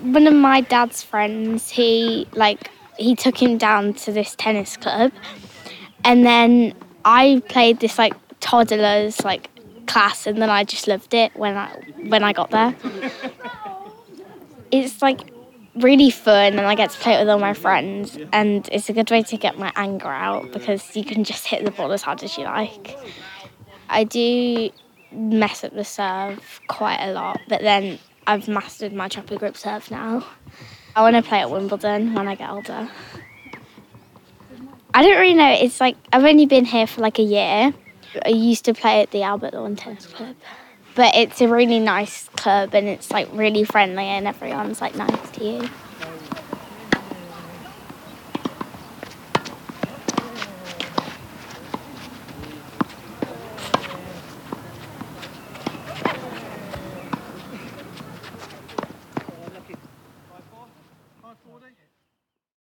One of my dad's friends, he like he took him down to this tennis club, and then I played this like toddlers like class, and then I just loved it when I when I got there. It's like really fun, and I get to play it with all my friends, and it's a good way to get my anger out because you can just hit the ball as hard as you like. I do mess up the serve quite a lot, but then I've mastered my chopper grip serve now. I want to play at Wimbledon when I get older. I don't really know. It's like I've only been here for like a year. I used to play at the Albert Lawn Tennis Club, but it's a really nice club and it's like really friendly and everyone's like nice to you. 说的也。